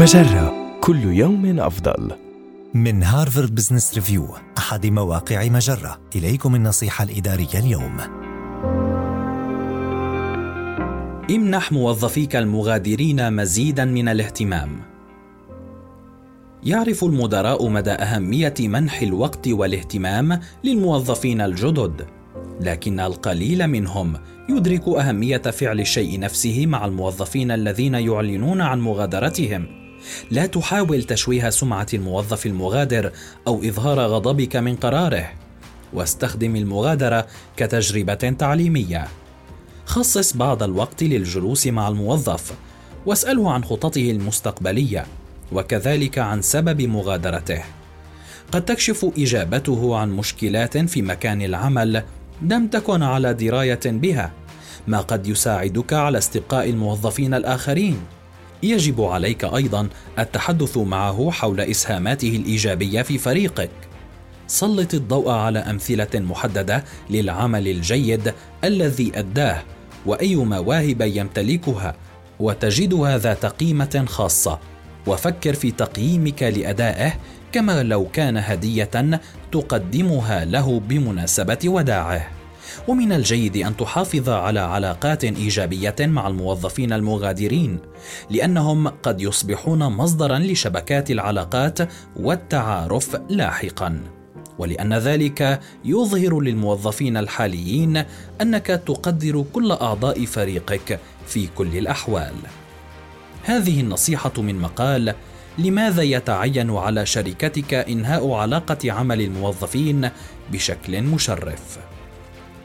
مجرة. كل يوم أفضل. من هارفارد بزنس ريفيو أحد مواقع مجرة. إليكم النصيحة الإدارية اليوم. امنح موظفيك المغادرين مزيدا من الاهتمام. يعرف المدراء مدى أهمية منح الوقت والاهتمام للموظفين الجدد لكن القليل منهم يدرك أهمية فعل الشيء نفسه مع الموظفين الذين يعلنون عن مغادرتهم. لا تحاول تشويه سمعة الموظف المغادر أو إظهار غضبك من قراره. واستخدم المغادرة كتجربة تعليمية. خصص بعض الوقت للجلوس مع الموظف. واسأله عن خططه المستقبلية وكذلك عن سبب مغادرته. قد تكشف إجابته عن مشكلات في مكان العمل لم تكن على دراية بها ما قد يساعدك على استبقاء الموظفين الآخرين. يجب عليك أيضا التحدث معه حول إسهاماته الإيجابية في فريقك. سلط الضوء على أمثلة محددة للعمل الجيد الذي أداه وأي مواهب يمتلكها وتجدها ذات قيمة خاصة. وفكر في تقييمك لأدائه كما لو كان هدية تقدمها له بمناسبة وداعه. ومن الجيد أن تحافظ على علاقات إيجابية مع الموظفين المغادرين لأنهم قد يصبحون مصدرا لشبكات العلاقات والتعارف لاحقا. ولأن ذلك يظهر للموظفين الحاليين أنك تقدر كل أعضاء فريقك في كل الأحوال. هذه النصيحة من مقال لماذا يتعين على شركتك إنهاء علاقة عمل الموظفين بشكل مشرف؟